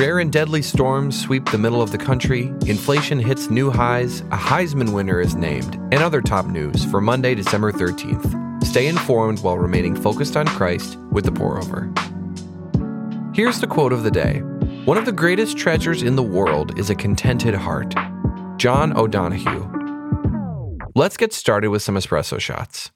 Rare and deadly storms sweep the middle of the country, inflation hits new highs, a Heisman winner is named, and other top news for Monday, December 13th. Stay informed while remaining focused on Christ with the pour over. Here's the quote of the day One of the greatest treasures in the world is a contented heart. John O'Donohue. Let's get started with some espresso shots.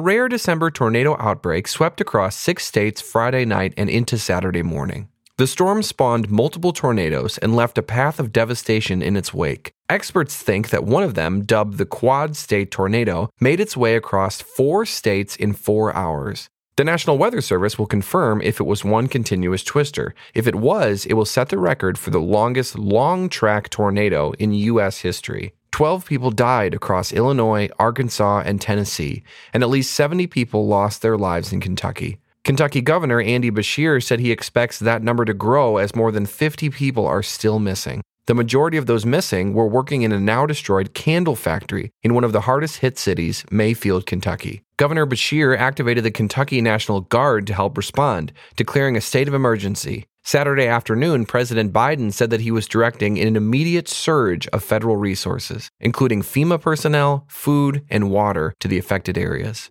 Rare December tornado outbreak swept across six states Friday night and into Saturday morning. The storm spawned multiple tornadoes and left a path of devastation in its wake. Experts think that one of them, dubbed the Quad State Tornado, made its way across four states in four hours. The National Weather Service will confirm if it was one continuous twister. If it was, it will set the record for the longest long track tornado in U.S. history. 12 people died across Illinois, Arkansas, and Tennessee, and at least 70 people lost their lives in Kentucky. Kentucky Governor Andy Beshear said he expects that number to grow as more than 50 people are still missing. The majority of those missing were working in a now destroyed candle factory in one of the hardest hit cities, Mayfield, Kentucky. Governor Beshear activated the Kentucky National Guard to help respond, declaring a state of emergency. Saturday afternoon, President Biden said that he was directing an immediate surge of federal resources, including FEMA personnel, food, and water to the affected areas.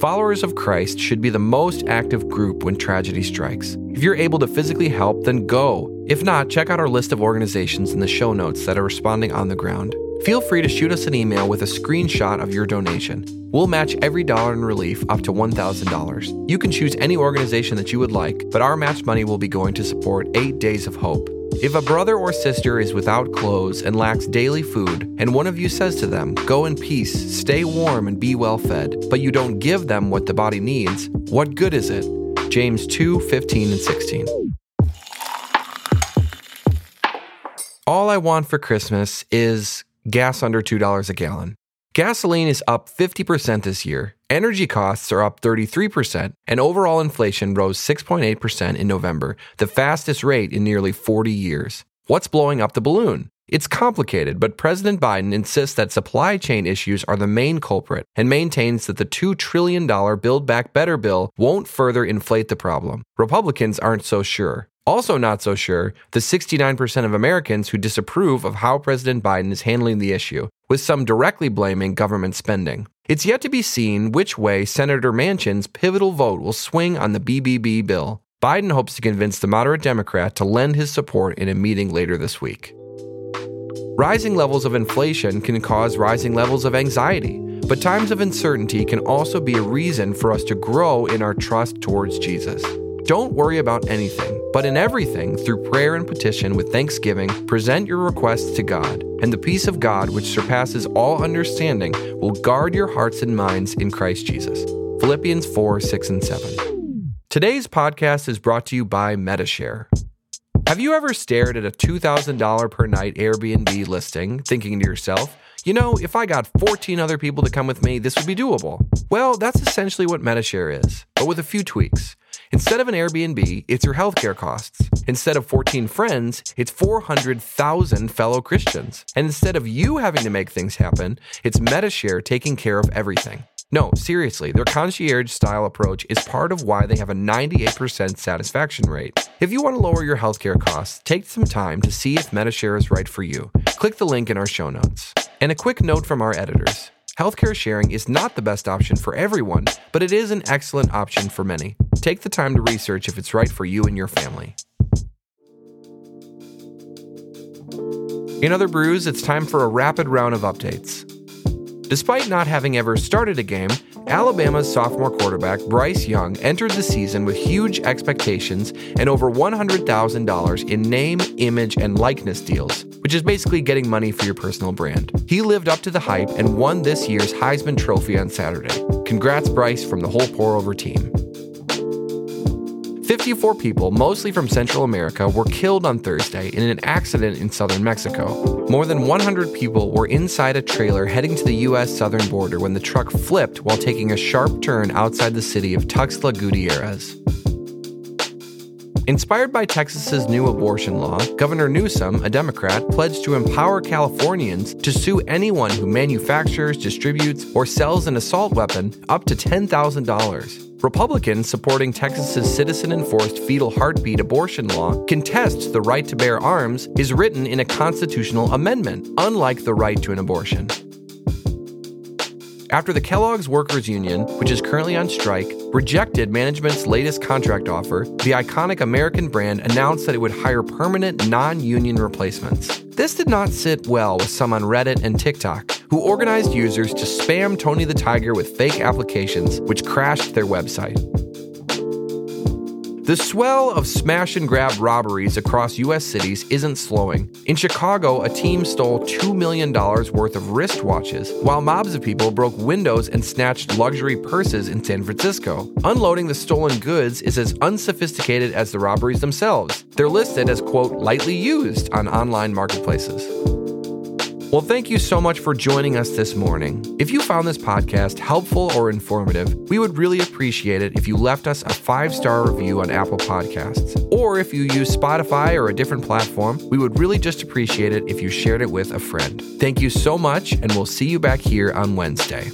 Followers of Christ should be the most active group when tragedy strikes. If you're able to physically help, then go. If not, check out our list of organizations in the show notes that are responding on the ground. Feel free to shoot us an email with a screenshot of your donation. We'll match every dollar in relief up to $1,000. You can choose any organization that you would like, but our match money will be going to support 8 Days of Hope. If a brother or sister is without clothes and lacks daily food, and one of you says to them, Go in peace, stay warm, and be well fed, but you don't give them what the body needs, what good is it? James 2 15 and 16. All I want for Christmas is gas under $2 a gallon. Gasoline is up 50% this year, energy costs are up 33%, and overall inflation rose 6.8% in November, the fastest rate in nearly 40 years. What's blowing up the balloon? It's complicated, but President Biden insists that supply chain issues are the main culprit and maintains that the $2 trillion Build Back Better bill won't further inflate the problem. Republicans aren't so sure. Also, not so sure, the 69% of Americans who disapprove of how President Biden is handling the issue, with some directly blaming government spending. It's yet to be seen which way Senator Manchin's pivotal vote will swing on the BBB bill. Biden hopes to convince the moderate Democrat to lend his support in a meeting later this week. Rising levels of inflation can cause rising levels of anxiety, but times of uncertainty can also be a reason for us to grow in our trust towards Jesus. Don't worry about anything, but in everything, through prayer and petition with thanksgiving, present your requests to God, and the peace of God, which surpasses all understanding, will guard your hearts and minds in Christ Jesus. Philippians 4 6 and 7. Today's podcast is brought to you by Medi-Share. Have you ever stared at a $2,000 per night Airbnb listing, thinking to yourself, you know, if I got 14 other people to come with me, this would be doable? Well, that's essentially what Medi-Share is, but with a few tweaks. Instead of an Airbnb, it's your healthcare costs. Instead of 14 friends, it's 400,000 fellow Christians. And instead of you having to make things happen, it's Medi-Share taking care of everything. No, seriously, their concierge style approach is part of why they have a 98% satisfaction rate. If you want to lower your healthcare costs, take some time to see if Medi-Share is right for you. Click the link in our show notes. And a quick note from our editors. Healthcare sharing is not the best option for everyone, but it is an excellent option for many. Take the time to research if it's right for you and your family. In other brews, it's time for a rapid round of updates. Despite not having ever started a game, Alabama's sophomore quarterback Bryce Young entered the season with huge expectations and over $100,000 in name, image, and likeness deals, which is basically getting money for your personal brand. He lived up to the hype and won this year's Heisman Trophy on Saturday. Congrats, Bryce, from the whole pour over team. 54 people, mostly from Central America, were killed on Thursday in an accident in southern Mexico. More than 100 people were inside a trailer heading to the U.S. southern border when the truck flipped while taking a sharp turn outside the city of Tuxtla Gutierrez. Inspired by Texas's new abortion law, Governor Newsom, a Democrat, pledged to empower Californians to sue anyone who manufactures, distributes, or sells an assault weapon up to $10,000. Republicans supporting Texas's citizen enforced fetal heartbeat abortion law contests the right to bear arms is written in a constitutional amendment, unlike the right to an abortion. After the Kellogg's Workers Union, which is currently on strike, rejected management's latest contract offer, the iconic American brand announced that it would hire permanent non union replacements. This did not sit well with some on Reddit and TikTok, who organized users to spam Tony the Tiger with fake applications, which crashed their website. The swell of smash and grab robberies across U.S. cities isn't slowing. In Chicago, a team stole $2 million worth of wristwatches, while mobs of people broke windows and snatched luxury purses in San Francisco. Unloading the stolen goods is as unsophisticated as the robberies themselves. They're listed as, quote, lightly used on online marketplaces. Well, thank you so much for joining us this morning. If you found this podcast helpful or informative, we would really appreciate it if you left us a five star review on Apple Podcasts. Or if you use Spotify or a different platform, we would really just appreciate it if you shared it with a friend. Thank you so much, and we'll see you back here on Wednesday.